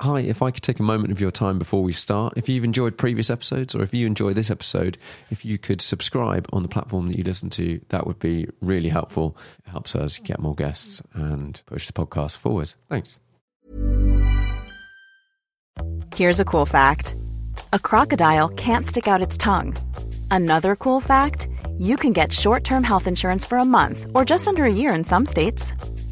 hi, if I could take a moment of your time before we start, if you've enjoyed previous episodes or if you enjoy this episode, if you could subscribe on the platform that you listen to, that would be really helpful. It helps us get more guests and push the podcast forward. Thanks. Here's a cool fact a crocodile can't stick out its tongue. Another cool fact you can get short term health insurance for a month or just under a year in some states.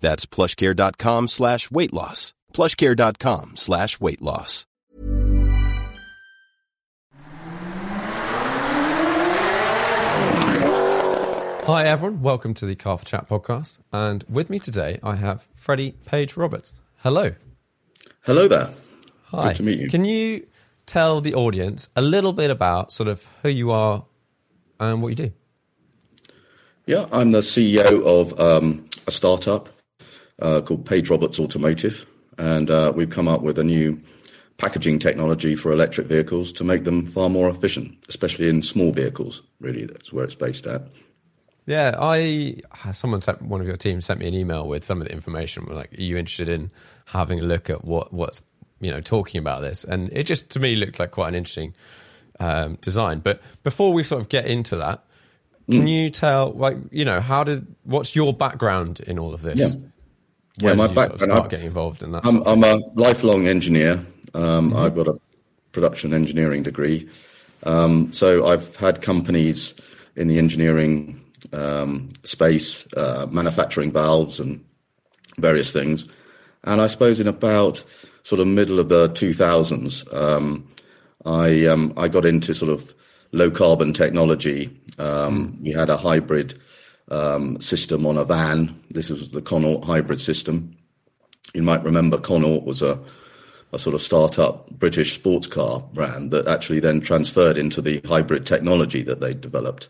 That's plushcare.com slash weight loss. Plushcare.com slash weight loss. Hi, everyone. Welcome to the Car for Chat podcast. And with me today, I have Freddie Page Roberts. Hello. Hello there. Hi. Good to meet you. Can you tell the audience a little bit about sort of who you are and what you do? Yeah, I'm the CEO of um, a startup uh, called Page Roberts Automotive, and uh, we've come up with a new packaging technology for electric vehicles to make them far more efficient, especially in small vehicles. Really, that's where it's based at. Yeah, I someone sent one of your team sent me an email with some of the information. We're like, are you interested in having a look at what what's you know talking about this? And it just to me looked like quite an interesting um, design. But before we sort of get into that, can Mm. you tell like you know how did what's your background in all of this? Yeah. Yeah, my you sort of start I'm- getting involved in that? I'm, I'm a lifelong engineer. Um, I've got a production engineering degree. Um, so I've had companies in the engineering um, space, uh, manufacturing valves and various things. And I suppose in about sort of middle of the 2000s, um, I um, I got into sort of low carbon technology. Um, We had a hybrid um, system on a van. This was the Connaught hybrid system. You might remember Connaught was a a sort of startup British sports car brand that actually then transferred into the hybrid technology that they developed.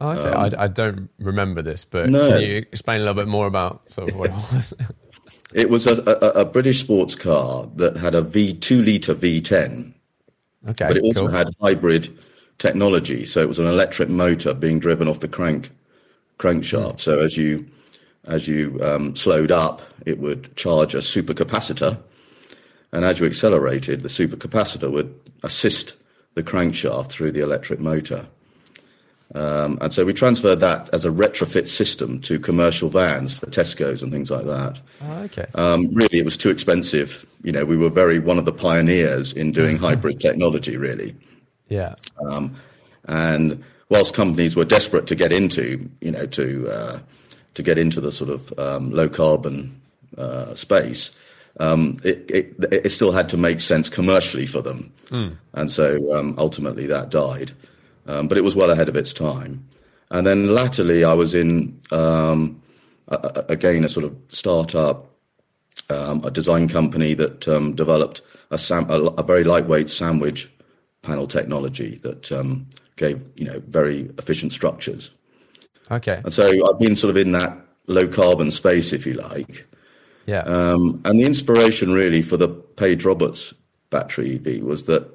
Oh, okay, I, I don't remember this, but um, No. can you explain a little bit more about sort of what it was? It was a, a, a British sports car that had a V two liter V10, okay, but it also cool. had hybrid technology. So it was an electric motor being driven off the crank crankshaft. So as you as you um, slowed up, it would charge a supercapacitor, and as you accelerated, the supercapacitor would assist the crankshaft through the electric motor. Um, and so we transferred that as a retrofit system to commercial vans for Tesco's and things like that. Oh, okay. Um, really, it was too expensive. You know, we were very one of the pioneers in doing hybrid technology, really. yeah. Um, And whilst companies were desperate to get into, you know, to uh, to get into the sort of um, low carbon uh, space, um, it, it it still had to make sense commercially for them, and so um, ultimately that died. Um, but it was well ahead of its time. And then latterly, I was in um, a, a- again a sort of startup, um, a design company that um, developed a, sam- a, a very lightweight sandwich panel technology that um, gave you know very efficient structures. Okay. And so I've been sort of in that low carbon space, if you like. Yeah. Um, and the inspiration really for the Page Roberts battery EV was that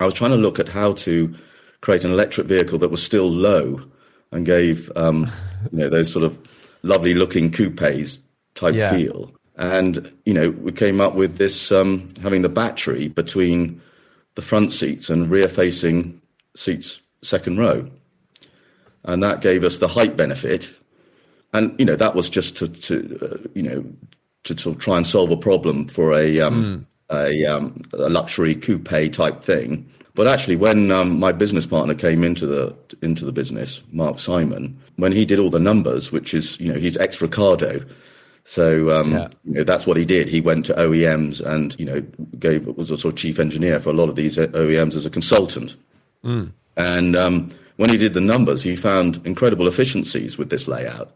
I was trying to look at how to create an electric vehicle that was still low and gave um, you know those sort of lovely looking coupes type Yeah. feel, And, you know, we came up with this um, having the battery between the front seats and rear facing seats, second row. And that gave us the height benefit. And, you know, that was just to, to uh, you know, to sort of try and solve a problem for a, um, mm. a, um, a, luxury coupe type thing. But actually, when um, my business partner came into the into the business, Mark Simon, when he did all the numbers, which is you know he's ex Ricardo, so um, yeah. you know, that's what he did. He went to OEMs and you know gave was a sort of chief engineer for a lot of these OEMs as a consultant. Mm. And um, when he did the numbers, he found incredible efficiencies with this layout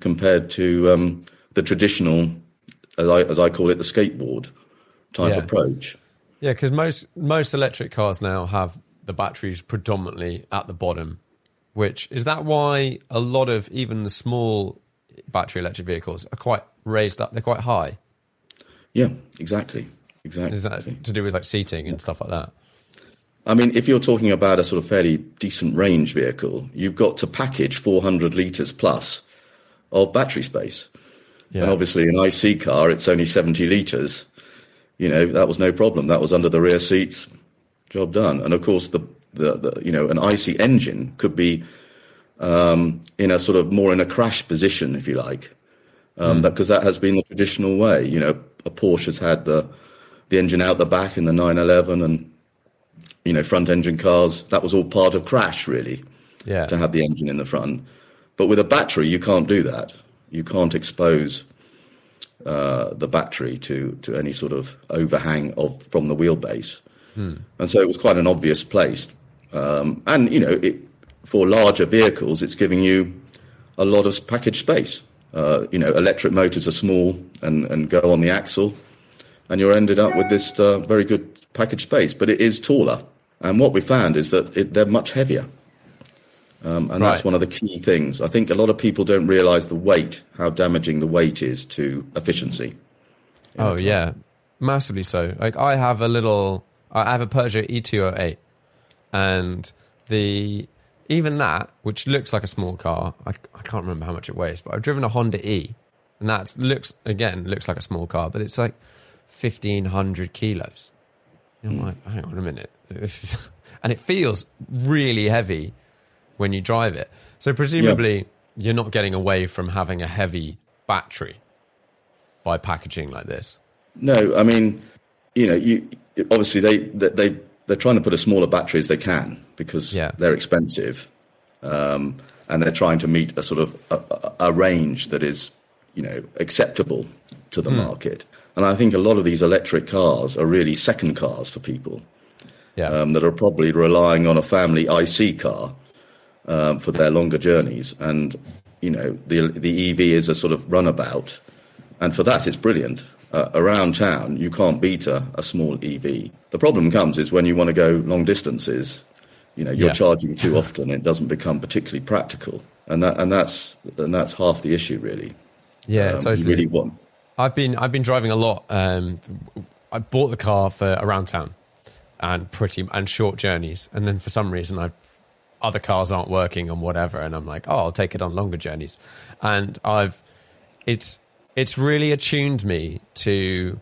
compared to um, the traditional, as I as I call it, the skateboard type yeah. approach. Yeah, because most most electric cars now have the batteries predominantly at the bottom. Which is that why a lot of even the small battery electric vehicles are quite raised up. They're quite high. Yeah, exactly. Exactly. Is that to do with like seating and stuff like that? I mean, if you're talking about a sort of fairly decent range vehicle, you've got to package 400 litres plus of battery space. Yeah. And obviously, an IC car, it's only 70 litres. You know, that was no problem. That was under the rear seats, job done. And of course, the, the, the you know, an IC engine could be um, in a sort of more in a crash position, if you like, because um, mm. that, that, has been the traditional way. You know, a Porsche has had the the engine out the back in the 911 and you know front engine cars. That was all part of crash, really. Yeah. To have the engine in the front, but with a battery, you can't do that. You can't expose uh, the battery to to any sort of overhang of from the wheelbase. Mm. And so it was quite an obvious place. Um, and you know, it, for larger vehicles, it's giving you a lot of package space. Uh, you know, electric motors are small and, and go on the axle, and you're ended up with this uh, very good package space. But it is taller, and what we found is that it, they're much heavier, um, and right. that's one of the key things. I think a lot of people don't realise the weight, how damaging the weight is to efficiency. Oh yeah, massively so. Like I have a little, I have a Peugeot E208, and the even that, which looks like a small car, I, I can't remember how much it weighs, but I've driven a Honda E, and that looks again looks like a small car, but it's like fifteen hundred kilos. I'm mm. like, hang on a minute, this is, and it feels really heavy when you drive it. So presumably, you're not getting away from having a heavy battery by packaging like this. No, I mean, you know, you obviously they they they're trying to put as smaller battery as they can because yeah. they're expensive, um, and they're trying to meet a sort of a, a, range that is, you know, acceptable to the mm. market. And I think a lot of these electric cars are really second cars for people yeah. um, that are probably relying on a family IC car um, for their longer journeys. And you know, the the EV is a sort of runabout, and for that, it's brilliant uh, around town, you can't beat a, a, small EV. The problem comes is when you want to go long distances, you know, you're yeah. charging too often. It doesn't become particularly practical, and that and that's and that's half the issue, really. Yeah, um, totally. really want. I've been I've been driving a lot. Um, I bought the car for around town and pretty and short journeys, and then for some reason I other cars aren't working and whatever, and I'm like, oh, I'll take it on longer journeys, and I've it's it's really attuned me to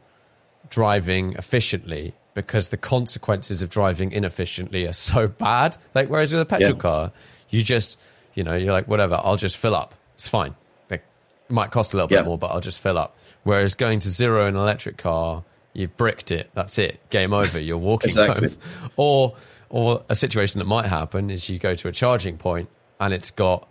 driving efficiently because the consequences of driving inefficiently are so bad. Like, whereas with a petrol yeah. car, you just, you know, you're like, whatever, I'll just fill up. It's fine. It might cost a little yeah. bit more, but I'll just fill up. Whereas going to zero in an electric car, you've bricked it. That's it. Game over. You're walking exactly. home. Or, or a situation that might happen is you go to a charging point and it's got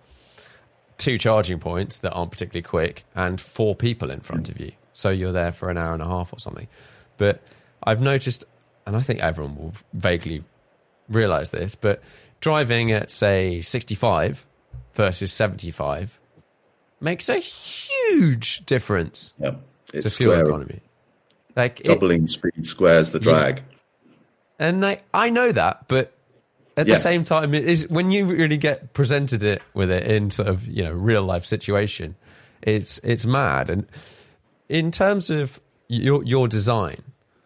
two charging points that aren't particularly quick and four people in front of you. So you're there for an hour and a half or something. But I've noticed, and I think everyone will vaguely realize this, but driving at, say, 65 versus 75 makes a huge difference yep. to fuel square. economy. Like doubling it, speed squares the drag. Yeah. And I, I know that, but at yeah. the same time, it is when you really get presented it with it in sort of you know real life situation, it's it's mad. And in terms of your your design,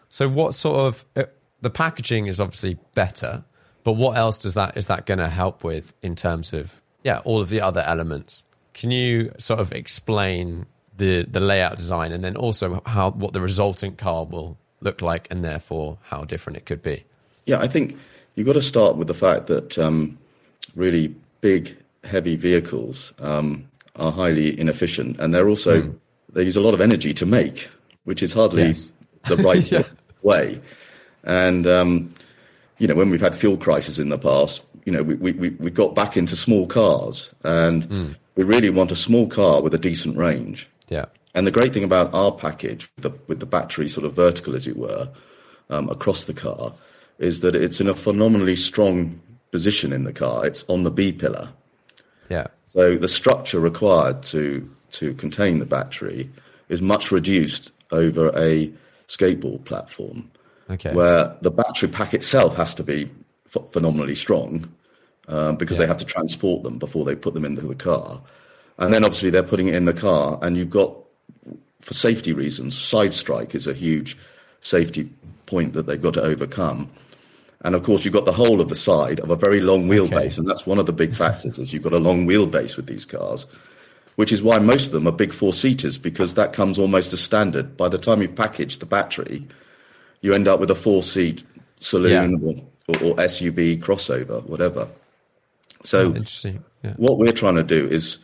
so what sort of uh, the packaging is obviously better, but what else does that is that going to help with in terms of yeah all of the other elements? Can you sort of explain the the layout design, and then also how what the resultant car will look like, and therefore how different it could be. Yeah, I think you've got to start with the fact that um, really big, heavy vehicles um, are highly inefficient, and they're also mm. they use a lot of energy to make, which is hardly yes. the right yeah. way. And um, you know, when we've had fuel crises in the past, you know, we we we got back into small cars, and mm. We really want a small car with a decent range. Yeah. And the great thing about our package, with the, with the battery sort of vertical, as it were, um, across the car, is that it's in a phenomenally strong position in the car. It's on the B pillar. Yeah. So the structure required to to contain the battery is much reduced over a skateboard platform. Okay. Where the battery pack itself has to be ph- phenomenally strong um, because yeah. they have to transport them before they put them into the car. And then obviously they're putting it in the car, and you've got, for safety reasons, side strike is a huge safety point that they've got to overcome. And of course, you've got the whole of the side of a very long wheelbase, okay. and that's one of the big factors. Is you've got a long wheelbase with these cars, which is why most of them are big four seaters because that comes almost as standard. By the time you package the battery, you end up with a four seat saloon yeah. or, or, SUV crossover, whatever. So, oh, yeah. what we're trying to do is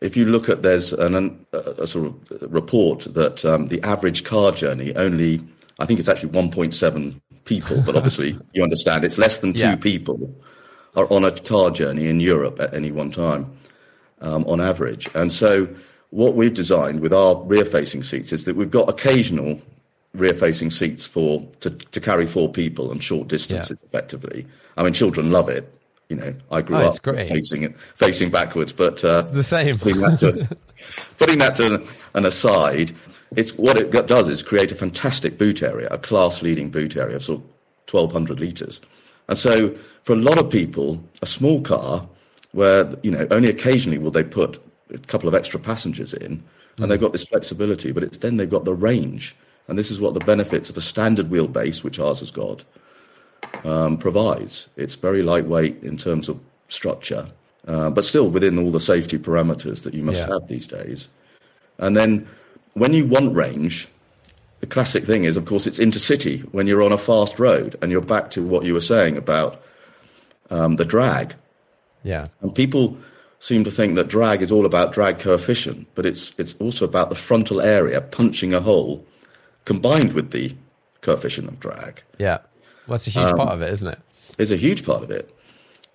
if you look at there's an, a, a sort of report that um, the average car journey only I think it's actually 1.7 people, but obviously you understand it's less than two yeah. people are on a car journey in Europe at any one time um, on average. And so what we've designed with our rear-facing seats is that we've got occasional rear-facing seats for to, to carry four people and short distances yeah. effectively. I mean, children love it you know, I grew oh, up facing it, facing backwards, but uh, the same. putting that to, putting that to an aside, it's what it does is create a fantastic boot area, a class-leading boot area of sort of 1,200 litres. And so, for a lot of people, a small car where you know only occasionally will they put a couple of extra passengers in, and mm. they've got this flexibility, but it's then they've got the range, and this is what the benefits of a standard wheelbase, which ours has got, um, provides. It's very lightweight in terms of structure, uh, but still within all the safety parameters that you must yeah. have these days. And then when you want range, the classic thing is, of course, it's intercity when you're on a fast road and you're back to what you were saying about um, the drag. Yeah. And people seem to think that drag is all about drag coefficient, but it's it's also about the frontal area punching a hole combined with the coefficient of drag. Yeah. Well, it's a huge um, part of it, isn't it? It's a huge part of it.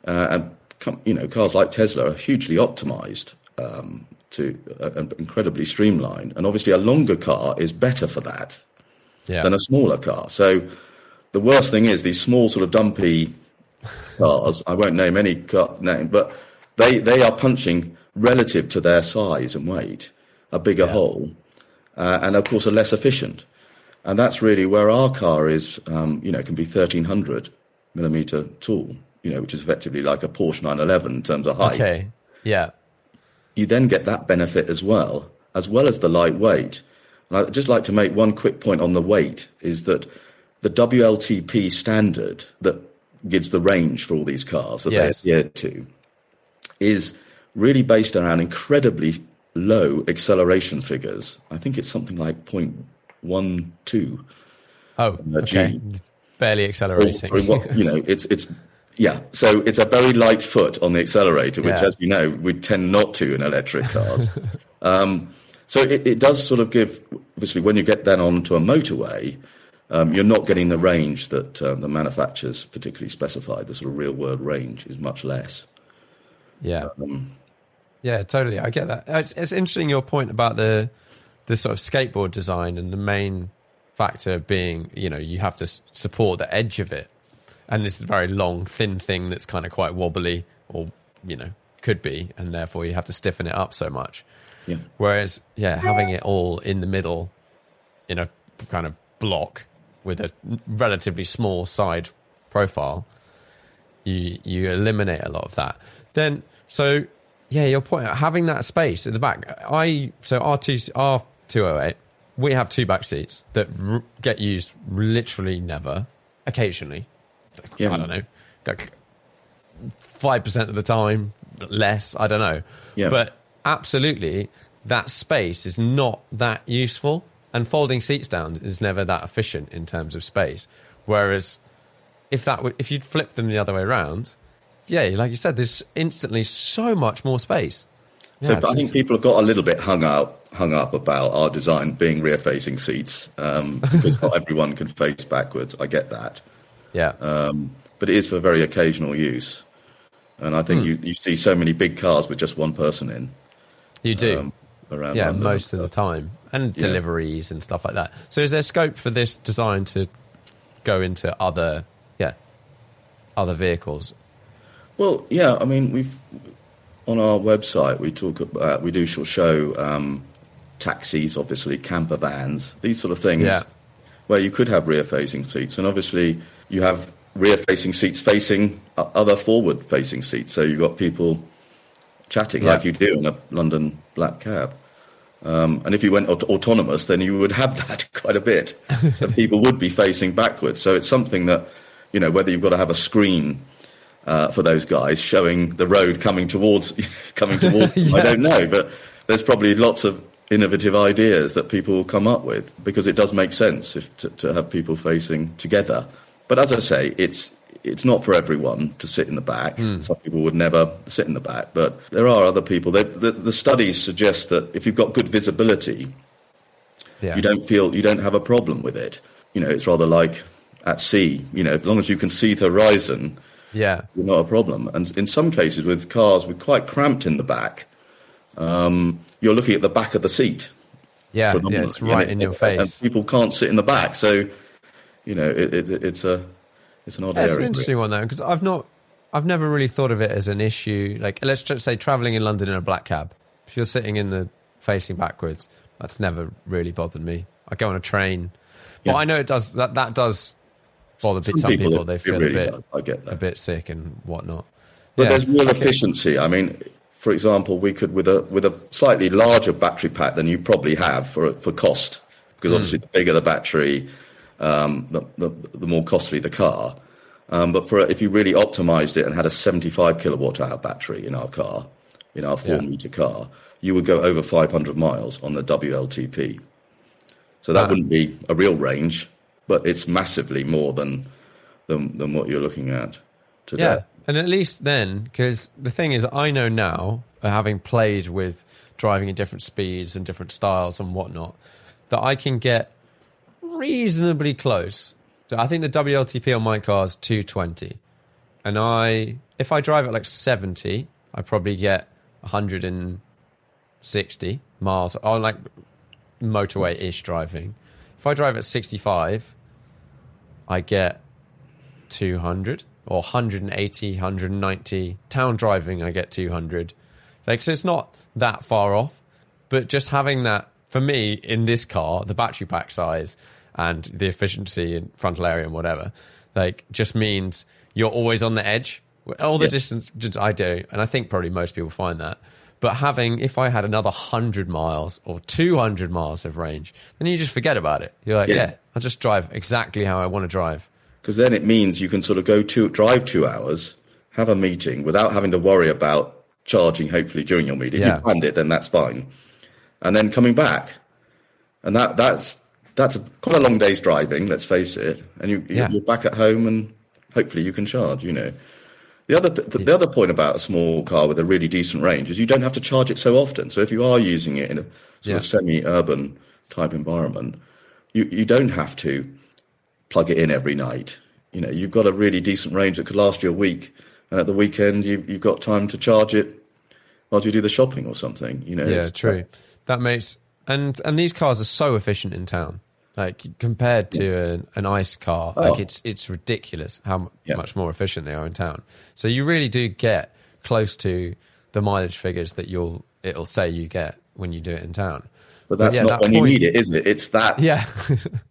Uh, and, you know, cars like Tesla are hugely optimized um, to uh, incredibly streamlined. And obviously, a longer car is better for that yeah. than a smaller car. So the worst thing is these small, sort of dumpy cars. I won't name any car name, but they they are punching relative to their size and weight a bigger yeah. hole, uh, and of course are less efficient. And that's really where our car is, um, you know, can be 1300 millimeter tall, you know, which is effectively like a Porsche 911 in terms of height. Okay. Yeah. You then get that benefit as well, as well as the lightweight. And I'd just like to make one quick point on the weight is that the WLTP standard that gives the range for all these cars that yes. they adhere to is really based around incredibly low acceleration figures. I think it's something like point one two. Oh, okay. G. Barely accelerating. Or, or, you know, it's it's yeah. So it's a very light foot on the accelerator, which, yeah. as you know, we tend not to in electric cars. um, so it, it, does sort of give. Obviously, when you get then onto a motorway, um, you're not getting the range that uh, the manufacturers particularly specified. The sort of real world range is much less. Yeah. Um, yeah, totally. I get that. It's, it's interesting your point about the the sort of skateboard design and the main factor being, you know, you have to support the edge of it. And this is a very long, thin thing that's kind of quite wobbly or, you know, could be. And therefore you have to stiffen it up so much. Yeah. Whereas, yeah, having it all in the middle in a kind of block with a relatively small side profile, you you eliminate a lot of that. Then, so yeah, your point having that space at the back. I so R two R 208. We have two back seats that r- get used literally never, occasionally. Yeah. I don't know, like 5% of the time, less, I don't know. Yeah. But absolutely, that space is not that useful, and folding seats down is never that efficient in terms of space. Whereas if that w- if you'd flip them the other way around, yeah, like you said, there's instantly so much more space. So Yeah, but I think people have got a little bit hung out, hung up about our design being rear-facing seats um, because not everyone can face backwards. I get that, yeah, but it is for very occasional use. And I Hmm. think you, you see so many big cars with just one person in you do. um, around. yeah, London. most of the time, and Yeah. deliveries and stuff like that. So, is there scope for this design to go into other, yeah, other vehicles? Well, yeah, I mean, we've on our website we talk about we do show um, taxis, obviously camper vans, these sort of things, Yeah. where you could have rear-facing seats, and obviously you have rear-facing seats facing other forward-facing seats, so you've got people chatting Yeah. like you do in a London black cab. Um, and if you went aut- autonomous, then you would have that quite a bit. that people would be facing backwards. So it's something that, you know, whether you've got to have a screen uh, for those guys showing the road coming towards coming towards them, I don't know, but there's probably lots of innovative ideas that people will come up with because it does make sense if, to, to have people facing together. But as I say, it's it's not for everyone to sit in the back. Hmm. Some people would never sit in the back, but there are other people. They, the, the studies suggest that if you've got good visibility, Yeah, you don't feel you don't have a problem with it. You know, it's rather like at sea. You know, as long as you can see the horizon, yeah, you're not a problem. And in some cases, with cars we're quite cramped in the back, um, you're looking at the back of the seat. yeah, yeah. It's right in your face. and people can't sit in the back, so you know, it, it, it's a it's an odd That's area. an interesting one though, because I've not, I've never really thought of it as an issue. Like, let's just say traveling in London in a black cab. If you're sitting in the facing backwards, that's never really bothered me. I go on a train, but Yeah. I know it does. That that does bother some, some people. it- They feel really a bit, does. I get a bit sick and whatnot. But Yeah. there's real efficiency. I mean, for example, we could with a with a slightly larger battery pack than you probably have for for cost, because Hmm. obviously the bigger the battery, um, the, the the more costly the car. Um, but for if you really optimized it and had a 75 kilowatt hour battery in our car, in our four Yeah. meter car, you would go over 500 miles on the WLTP. So that Ah. wouldn't be a real range, but it's massively more than than, than what you're looking at today. Yeah, and at least then, because the thing is, I know now, uh, having played with driving at different speeds and different styles and whatnot, that I can get reasonably close. So I think the WLTP on my car is 220, and I, if I drive at like 70, I probably get 160 miles on like motorway ish driving. If I drive at 65, I get 200 or 180, 190. Town driving, I get 200. Like, so it's not that far off. But just having that, for me, in this car, the battery pack size and the efficiency and frontal area and whatever, like, just means you're always on the edge. All the Yeah. distance I do, and I think probably most people find that. But having, if I had another 100 miles or 200 miles of range, then you just forget about it. You're like, Yeah. yeah, I'll just drive exactly how I want to drive. Because then it means you can sort of go to drive two hours, have a meeting without having to worry about charging. Hopefully during your meeting, Yeah. if you planned it, then that's fine, and then coming back, and that that's that's a, quite a long day's driving. Let's face it, and you Yeah. you're back at home, and hopefully you can charge. You know. The other the, the other point about a small car with a really decent range is you don't have to charge it so often. So if you are using it in a sort Yeah. of semi-urban type environment, you you don't have to plug it in every night. You know, you've got a really decent range that could last you a week, and at the weekend you, you've got time to charge it while you do the shopping or something. You know, Yeah, It's- true. That makes and and these cars are so efficient in town. Like compared to an, an ICE car, Oh. like it's it's ridiculous how Yeah. much more efficient they are in town. So you really do get close to the mileage figures that you'll it'll say you get when you do it in town. But that's yeah, not that when point- you need it, is it? It's that. Yeah,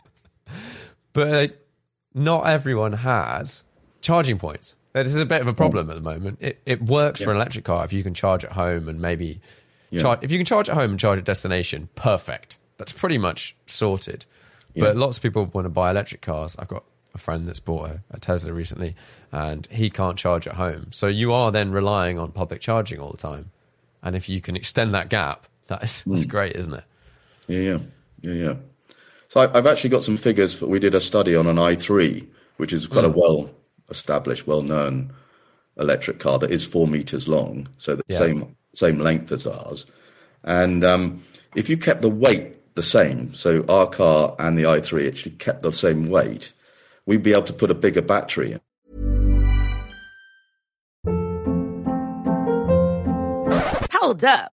but uh, not everyone has charging points. This is a bit of a problem at the moment. It it works for an electric car if you can charge at home and maybe Yeah. charge if you can charge at home and charge at destination. Perfect. That's pretty much sorted. But lots of people want to buy electric cars. I've got a friend that's bought a, a Tesla recently, and he can't charge at home. So you are then relying on public charging all the time. And if you can extend that gap, That is that's great, isn't it? Yeah, yeah, yeah, yeah. So I, I've actually got some figures. But we did a study on an i3, which is quite a well established, well known electric car that is four meters long, so the Yeah. same same length as ours. And um, if you kept the weight the same, so our car and the i3 actually kept the same weight, we'd be able to put a bigger battery in. Hold up.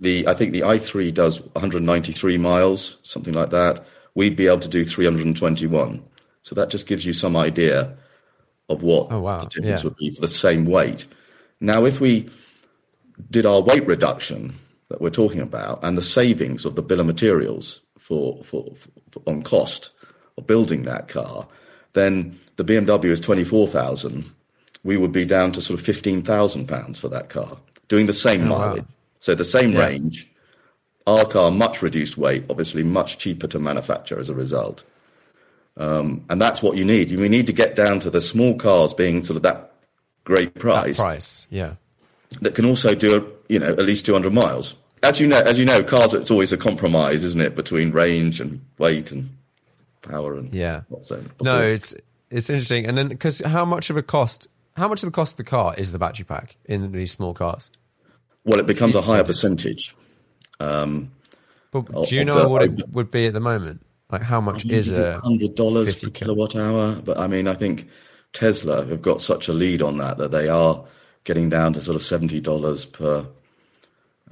the I think the i3 does 193 miles, something like that. We'd be able to do 321. So that just gives you some idea of what Oh, wow. the difference Yeah. would be for the same weight. Now, if we did our weight reduction that we're talking about and the savings of the bill of materials for, for, for on cost of building that car, then the BMW is 24,000. We would be down to sort of 15,000 pounds for that car, doing the same Oh, wow. So the same Yeah. range, our car much reduced weight, obviously much cheaper to manufacture as a result. Um, and that's what you need. We need to get down to the small cars being sort of that great That price price, yeah. that can also do you know at least 200 miles. As you know, as you know, cars it's always a compromise, isn't it, between range and weight and power and Yeah. that? No, it's it's interesting. And then because how much of a cost? How much of the cost of the car is the battery pack in these small cars? Well, it becomes a higher percentage. But Oh, do you know what it would be at the moment? Like how much is it's a hundred dollars per kilowatt hour. But I mean, I think Tesla have got such a lead on that that they are getting down to sort of seventy dollars per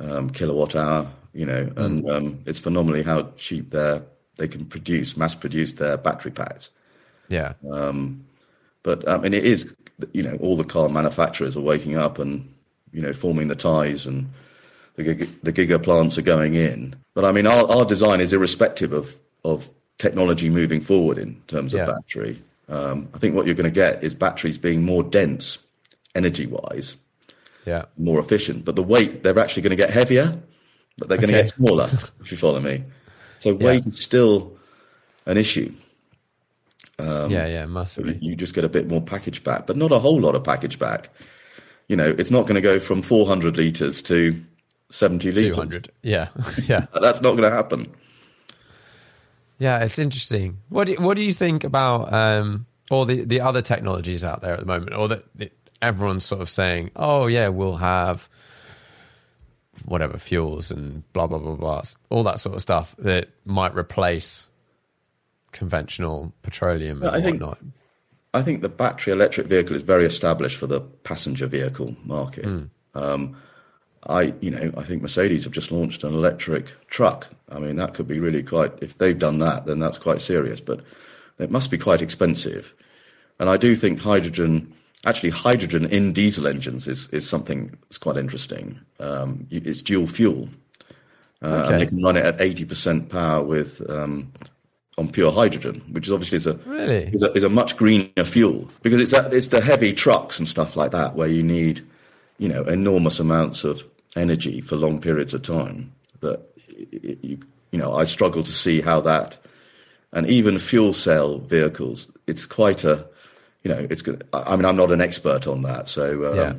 um, kilowatt hour. You know, Hmm. and um, it's phenomenally how cheap they they can produce, mass produce their battery packs. yeah? But I mean, it is you know all the car manufacturers are waking up and you know forming the ties and the giga, the giga plants are going in. But I mean, our, our design is irrespective of of technology moving forward in terms of Yeah. battery. Um, I think what you're going to get is batteries being more dense, energy wise, yeah. more efficient. But the weight they're actually going to get heavier, but they're going to Okay. get smaller. if you follow me, so weight is still an issue. Um, yeah, yeah, massively. you just get a bit more package back, but not a whole lot of package back. You know, it's not going to go from 400 liters to 70 liters. Two hundred. Yeah, yeah, That's not going to happen. yeah. It's interesting. What do, what do you think about um, all the the other technologies out there at the moment, or that everyone's sort of saying, "Oh yeah, we'll have." Whatever fuels and blah blah blah blah, all that sort of stuff that might replace conventional petroleum and I think- whatnot. I think the battery electric vehicle is very established for the passenger vehicle market. Um, I, you know, I think Mercedes have just launched an electric truck. I mean, that could be really quite. If they've done that, then that's quite serious. But it must be quite expensive. And I do think hydrogen, actually, hydrogen in diesel engines is is something that's quite interesting. Um, it's dual fuel, uh, and they can run it at eighty percent power with um, on pure hydrogen, which is obviously is a Really? is a, is a much greener fuel because it's that, it's the heavy trucks and stuff like that where you need you know enormous amounts of energy for long periods of time that you you know I struggle to see how that and even fuel cell vehicles it's quite a you know it's good I mean I'm not an expert on that so um, Yeah.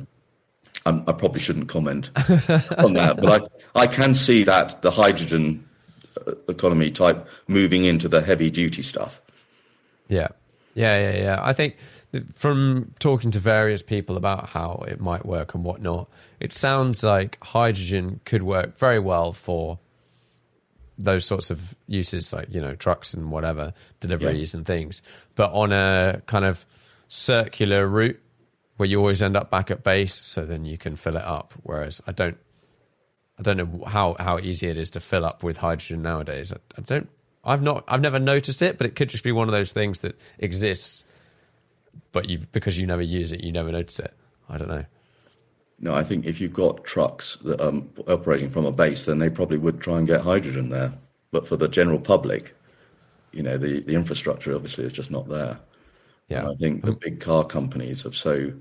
I'm, I probably shouldn't comment on that but I I can see that the hydrogen economy type moving into the heavy duty stuff Yeah. Yeah, yeah, yeah. I think from talking to various people about how it might work and whatnot, it sounds like hydrogen could work very well for those sorts of uses, like you know trucks and whatever deliveries and things. But on a kind of circular route where you always end up back at base, so then you can fill it up. Whereas I don't, I don't know how how easy it is to fill up with hydrogen nowadays. I, I don't. I've not. I've never noticed it, but it could just be one of those things that exists, but you because you never use it, you never notice it. I don't know. No, I think if you've got trucks that are operating from a base, then they probably would try and get hydrogen there. But for the general public, you know, the, the infrastructure obviously is just not there. Yeah, And I think the mm. big car companies have so,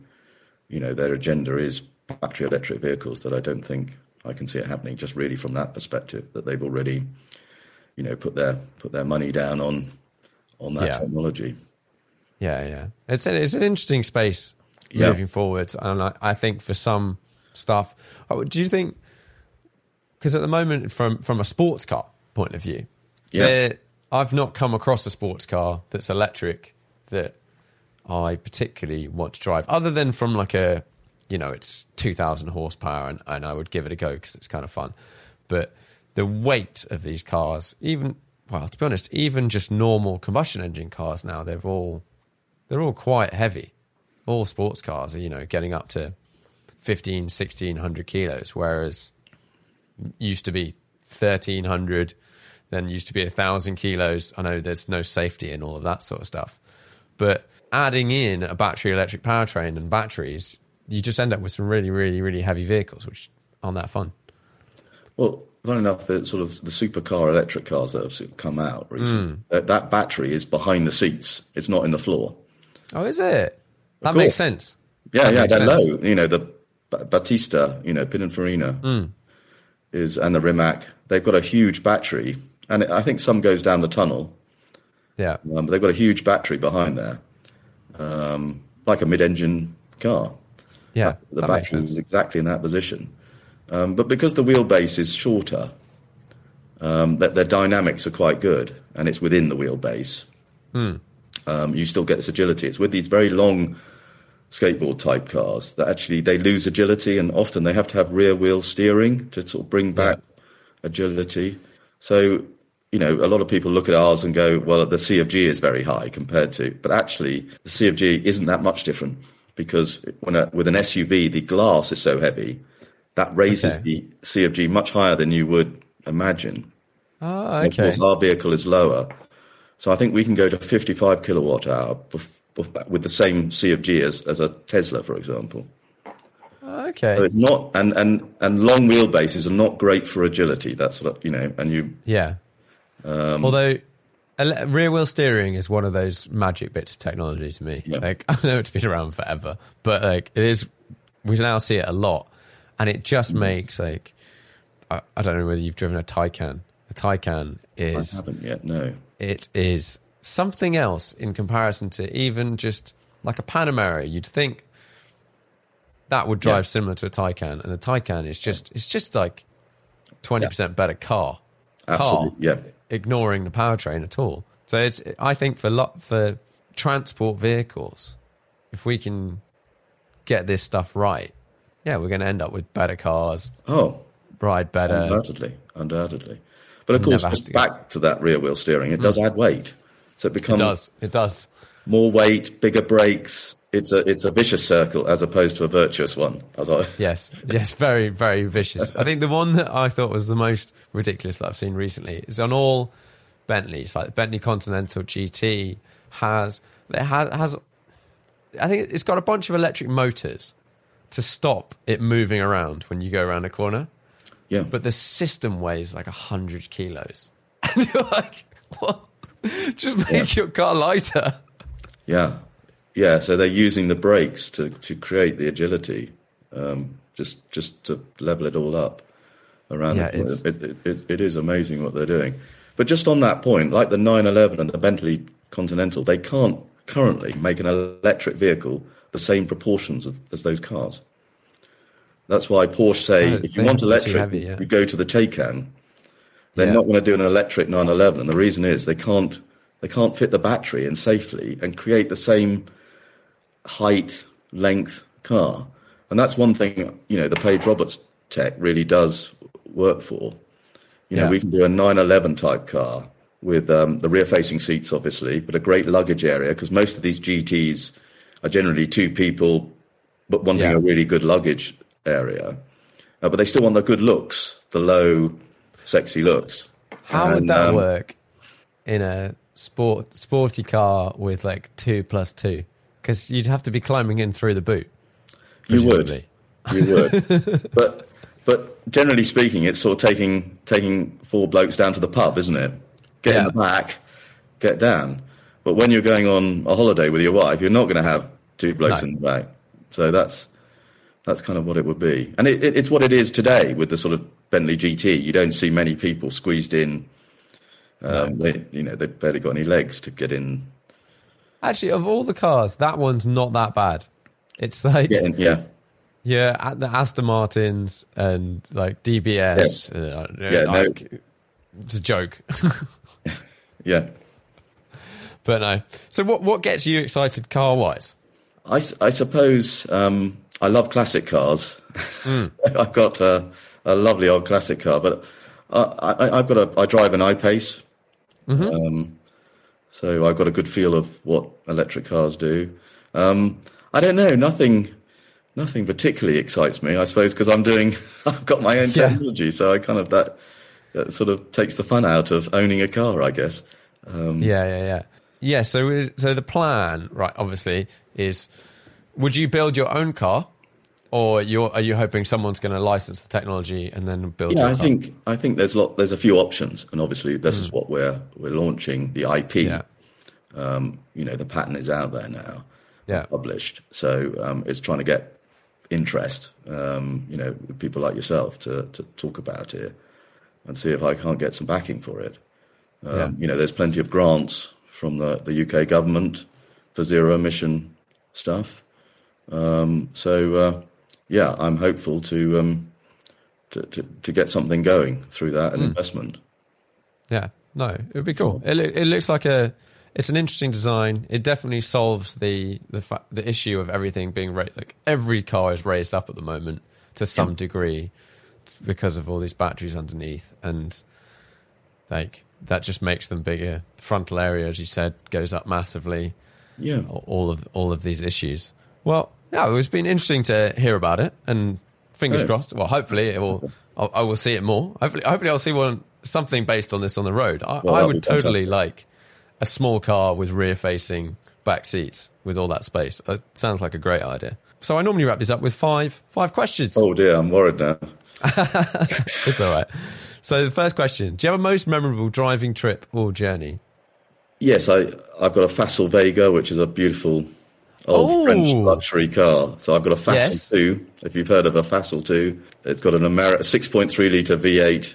you know, their agenda is battery electric vehicles that I don't think I can see it happening. Just really from that perspective, that they've already, you know, put their put their money down on on that Yeah. technology. Yeah, yeah. It's an, it's an interesting space Yeah. moving forward, and I, I think for some stuff, do you think? Because at the moment, from from a sports car point of view, Yeah. I've not come across a sports car that's electric that I particularly want to drive, other than from like a, you know, it's two thousand horsepower, and, and I would give it a go because it's kind of fun, but the weight of these cars, even well, to be honest, even just normal combustion engine cars now, they've all they're all quite heavy. All sports cars are, you know, getting up to 15, 1600 kilos, whereas used to be 1300, then used to be 1000 kilos. I know there's no safety in all of that sort of stuff. But adding in a battery electric powertrain and batteries, you just end up with some really, really, really heavy vehicles, which aren't that fun. Well, funny enough, the sort of the supercar electric cars that have come out recently, Hmm. that, that battery is behind the seats. It's not in the floor. Oh, is it? That makes sense. Yeah, That yeah, they're sense. low. You know, the B- Battista, you know, Pininfarina Hmm. is, and the Rimac, they've got a huge battery. And I think some goes down the tunnel, Yeah. um, but they've got a huge battery behind there, um, like a mid engine car. Yeah. The makes battery is exactly in that position. Um, but because the wheelbase is shorter, um, that their dynamics are quite good, and it's within the wheelbase. Hmm. Um, you still get this agility. It's with these very long skateboard type cars that actually they lose agility, and often they have to have rear wheel steering to sort of bring back agility. So you know, a lot of people look at ours and go, "Well, the C of G is very high compared to," but actually, the C of G isn't that much different because when a, with an SUV, the glass is so heavy that raises Okay. the C of G much higher than you would imagine. And okay. Of course, our vehicle is lower, so I think we can go to 55 kilowatt hour with the same C of G as, as a Tesla, for example. Okay. So it's not, and, and, and long wheelbases are not great for agility. That's what you know, and you Yeah. Um, Although rear wheel steering is one of those magic bits of technology to me. Yeah. Like I know it's been around forever, but like it is. We now see it a lot, and it just Mm. makes like I, I don't know whether you've driven a Taycan. A Taycan is I haven't yet. No, it is something else in comparison to even just like a Panamera. You'd think that would drive Yeah. similar to a Taycan, and the Taycan is just it's just like twenty percent better car. absolutely, Car, yeah. Ignoring the powertrain at all. So it's I think for lot for transport vehicles, if we can get this stuff right, yeah, we're going to end up with better cars, Oh, ride better. undoubtedly, undoubtedly. But of course, has just go. back to that rear wheel steering, it hmm. does add weight. So it It becomes does. It does. more weight, bigger brakes. It's a it's a vicious circle as opposed to a virtuous one. As I, Yes, yes, very, very vicious. I think the one that I thought was the most ridiculous that I've seen recently is on all Bentleys, like the Bentley Continental GT has it has, has I think it's got a bunch of electric motors to stop it moving around when you go around a corner, yeah, but the system weighs like a hundred kilos, and you're like, what? Just make your car lighter. yeah, yeah. So they're using the brakes to to create the agility, um, just just to level it all up around. Yeah, the, it's- it, it, it, is amazing what they're doing. But just on that point, like the 911 and the Bentley Continental, they can't currently make an electric vehicle the same proportions as, as those cars. That's why Porsche say No, if you want have to be too electric, heavy, yeah. you go to the Taycan. They're Yeah. not going to do an electric 911, and the reason is they can't they can't fit the battery in safely and create the same height, length car. And that's one thing, you know, the Page Roberts tech really does work for. You know, Yeah. we can do a 911 type car with um, the rear facing seats, obviously, but a great luggage area because most of these GTs are generally two people, but wanting Yeah. a really good luggage area. Uh, but they still want the good looks, the low, sexy looks. How would that um, work in a sport sporty car with like two plus two? Because you'd have to be climbing in through the boot. You would. presumably. You would. but but generally speaking, it's sort of taking taking four blokes down to the pub, isn't it? Get in the back, get down. But when you're going on a holiday with your wife, you're not going to have two blokes No. in the back. So that's that's kind of what it would be, and it, it, it's what it is today with the sort of Bentley GT. You don't see many people squeezed in. Um, They, you know, they've barely got any legs to get in. Actually, of all the cars, that one's not that bad. It's like yeah, yeah, at the Aston Martins and like DBS. uh, Yeah, no. it's a joke, yeah. but no. So what what gets you excited car wise? I, I suppose um, I love classic cars. I've got a, a lovely old classic car, but I, I, I've got a I drive an I-Pace, um, so I've got a good feel of what electric cars do. Um, I don't know, nothing, nothing particularly excites me. I suppose because I'm doing, I've got my own Yeah. technology, so I kind of that, that sort of takes the fun out of owning a car, I guess. Yeah, yeah, yeah. Yeah, so so the plan, right, obviously, is would you build your own car or you're are you hoping someone's going to license the technology and then build Yeah, I think I think there's lot there's a few options, and obviously this is what we're we're launching the IP. Yeah. You know, the patent is out there now, Yeah. published. So um, it's trying to get interest. Um, you know, people like yourself to to talk about it and see if I can't get some backing for it. Um, Yeah. You know, there's plenty of grants from the the UK government for zero emission stuff. Um, so uh, yeah, I'm hopeful to. Um, to, to, to get something going through that and investment. Yeah, no, it would be cool. It, it looks like a, it's an interesting design. It definitely solves the the fa- the issue of everything being raised. Like every car is raised up at the moment to some degree because of all these batteries underneath, and like that just makes them bigger. The frontal area, as you said, goes up massively. Yeah. all of all of these issues. Well, yeah, it's been interesting to hear about it, and fingers Yeah. crossed. Well, hopefully it will. I'll, I will see it more. Hopefully, hopefully I'll see one something based on this on the road. I, Well, I would be fantastic. totally like a small car with rear-facing back seats with all that space. It sounds like a great idea. So I normally wrap this up with five five questions. Oh dear, I'm worried now. It's all right. So the first question: Do you have a most memorable driving trip or journey? Yes, I, I've got a Facel Vega, which is a beautiful old Oh. French luxury car. So I've got a Facel Yes. 2, if you've heard of a Facel 2. It's got an Ameri- 6.3 litre V8.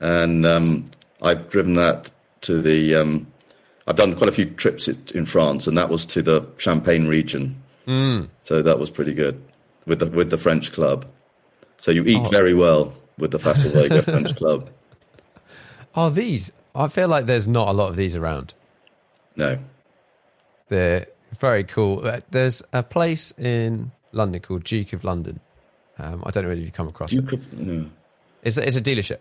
And um, I've driven that to the. Um, I've done quite a few trips in France, and that was to the Champagne region. Mm. So that was pretty good with the, with the French club. So you eat very well with the Facel Vega French club. Are these? I feel like there's not a lot of these around. No. They're very cool. Uh, There's a place in London called Duke of London. Um, I don't know if you've come across You it. could, yeah. It's a, it's a dealership,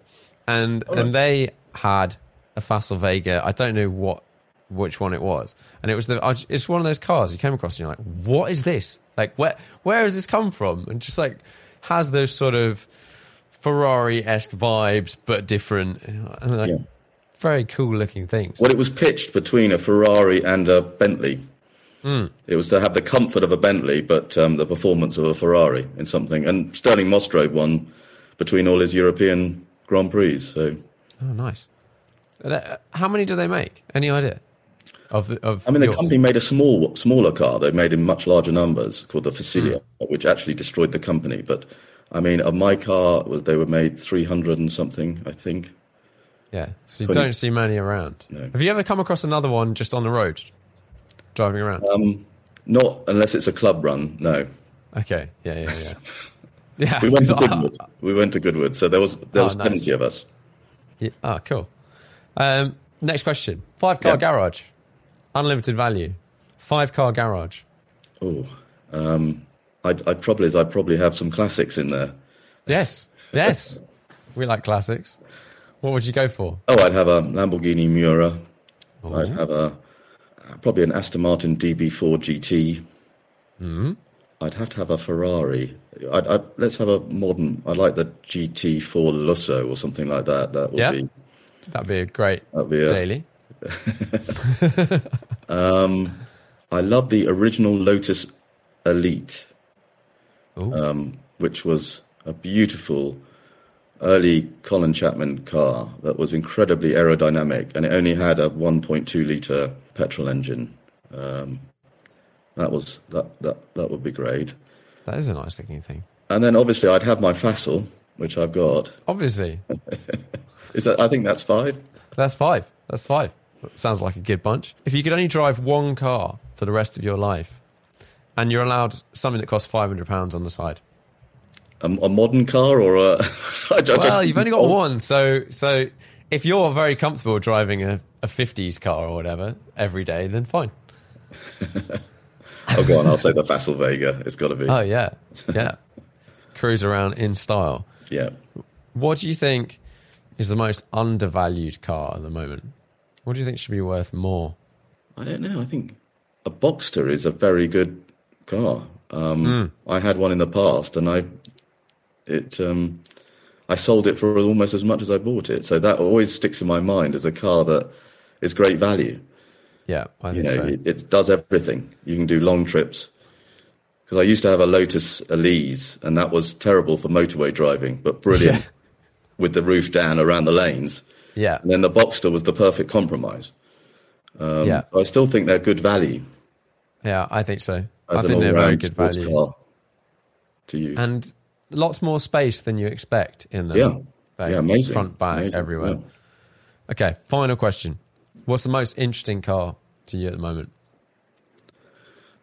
and and they had a Facel Vega. I don't know what which one it was, and it was the. It's one of those cars you came across, and you're like, "What is this? Like, where where has this come from?" And just like has those sort of Ferrari esque vibes, but different. Like, Yeah. Very cool looking things. Well, it was pitched between a Ferrari and a Bentley. It was to have the comfort of a Bentley, but um, the performance of a Ferrari in something. And Stirling Moss drove one between all his European Grand Prix. So, Oh, nice. Uh, How many do they make? Any idea? Of of I mean, the yours? company made a small, smaller car. They made in much larger numbers called the Facellia, Hmm. which actually destroyed the company. But I mean, of my car, was they were made 300 and something, I think. Yeah, so you Twenty- don't see many around. No. Have you ever come across another one just on the road, driving around? Um, Not unless it's a club run, no. okay, yeah, yeah, yeah. Yeah. We went to Goodwood. We went to Goodwood, so there was there Oh, was nice. plenty of us. Yeah, Ah, cool. Um, next question. Five car Yeah. garage, unlimited value. Five car garage. Oh, um, I'd, I'd probably I'd probably have some classics in there. Yes, yes. we like classics. What would you go for? Oh, I'd have a Lamborghini Miura. I'd have a probably an Aston Martin DB4 GT. Mm-hmm. I'd have to have a Ferrari. I'd, I'd, let's have a modern. I like the GT4 Lusso or something like that. That would Yeah. be. That'd be a great That'd be a- daily. I love the original Lotus Elite, um, which was a beautiful early Colin Chapman car that was incredibly aerodynamic, and it only had a 1.2 liter petrol engine. Um, that was that that that would be great. that is a nice looking thing. And then obviously I'd have my Facel, which I've got. Obviously, Is that? I think that's five. that's five. That's five. Sounds like a good bunch. If you could only drive one car for the rest of your life, and you're allowed something that costs five hundred pounds on the side. A, a modern car or a? Well, you've only got one, so so if you're very comfortable driving a, a 50s car or whatever every day, then fine. Oh, go on. I'll say the Facel Vega. It's got to be. Oh yeah, yeah. Cruise around in style. Yeah. What do you think is the most undervalued car at the moment? What do you think should be worth more? I don't know. I think a Boxster is a very good car. Um, I had one in the past, and I it um, I sold it for almost as much as I bought it. So that always sticks in my mind as a car that is great value. Yeah, I You think know, so. it, it does everything. You can do long trips. Because I used to have a Lotus Elise, and that was terrible for motorway driving, but brilliant Yeah. with the roof down around the lanes. yeah, And then the Boxster was the perfect compromise. Um, yeah, I still think they're good value. yeah. I think so. I think they're very good value, car to you. and lots more space than you expect in them. yeah, Like, yeah, amazing. Front, back, Amazing, everywhere. yeah. Okay, final question. What's the most interesting car to you at the moment?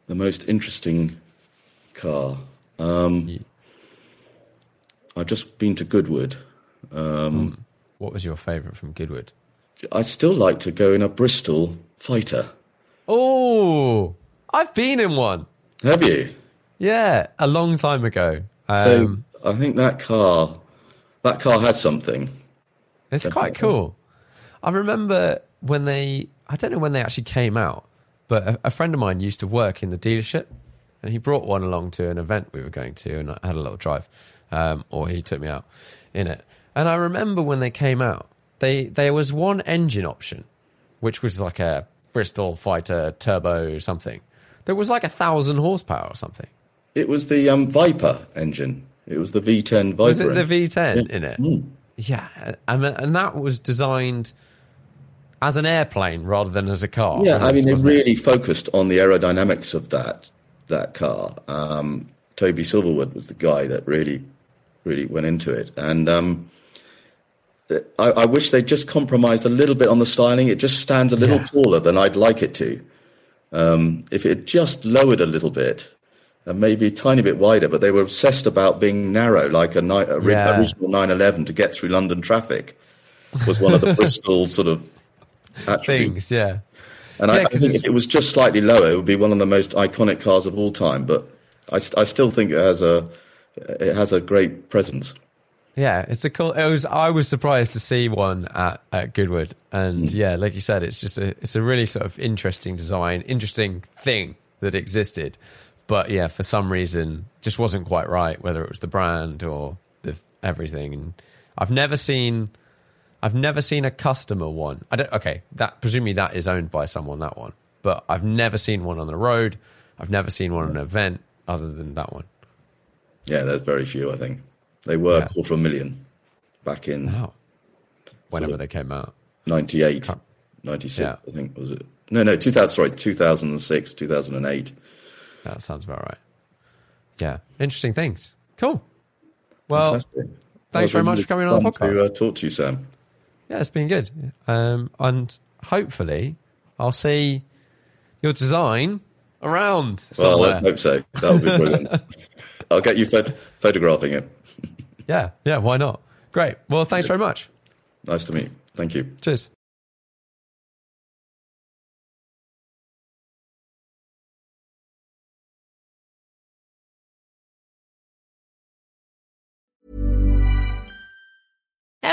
The most interesting car. Um, I've just been to Goodwood. Um, What was your favourite from Goodwood? I'd still like to go in a Bristol fighter. Oh, I've been in one. Have you? Yeah, a long time ago. So Um, I think that car, that car has something. it's quite cool. I remember when they, I don't know when they actually came out, but a, a friend of mine used to work in the dealership and he brought one along to an event we were going to and I had a little drive, um, or he took me out in it. And I remember when they came out, they there was one engine option, which was like a Bristol Fighter Turbo something. There was like a thousand horsepower or something. It was the um, Viper engine. It was the V10 Viper. Was it the. V10 in it? Yeah, and and that was designed as an airplane rather than as a car. Yeah, I mean, they wasn't it? really focused on the aerodynamics of that that car. Um, Toby Silverton was the guy that really, really went into it, and um, I, I wish they'd just compromised a little bit on the styling. It just stands a little Yeah. taller than I'd like it to. Um, if it just lowered a little bit, and maybe a tiny bit wider, but they were obsessed about being narrow, like a, ni- a Yeah. original 911 to get through London traffic. Was one of the Bristol sort of attributes. things. Yeah, And Yeah, I, I think if it was just slightly lower, it would be one of the most iconic cars of all time. But I, I still think it has a it has a great presence. yeah. It's a cool. It was. I was surprised to see one at, at Goodwood, and Mm. yeah, like you said, it's just a. It's a really sort of interesting design, interesting thing that existed, but yeah, for some reason, just wasn't quite right. Whether it was the brand or the everything, and I've never seen. I've never seen a customer one. I don't. Okay, that presumably that is owned by someone. That one, but I've never seen one on the road. I've never seen one at an event other than that one. Yeah, there's very few. I think they were Yeah. quarter of a million back in Wow. Whenever they came out. 98, Can't- 96, Yeah. I think was it? No, no, 2000. Sorry, 2006, 2008. That sounds about right. Yeah. Interesting things. Cool. Well, Fantastic. thanks very much for coming on the podcast. To uh, talk to you, Sam. yeah, it's been good. Um, and hopefully I'll see your design around Somewhere. Well, let's hope so. That would be brilliant. I'll get you phot- photographing it. yeah. Yeah. Why not? Great. Well, thanks very much. Nice to meet. you. Thank you. Cheers.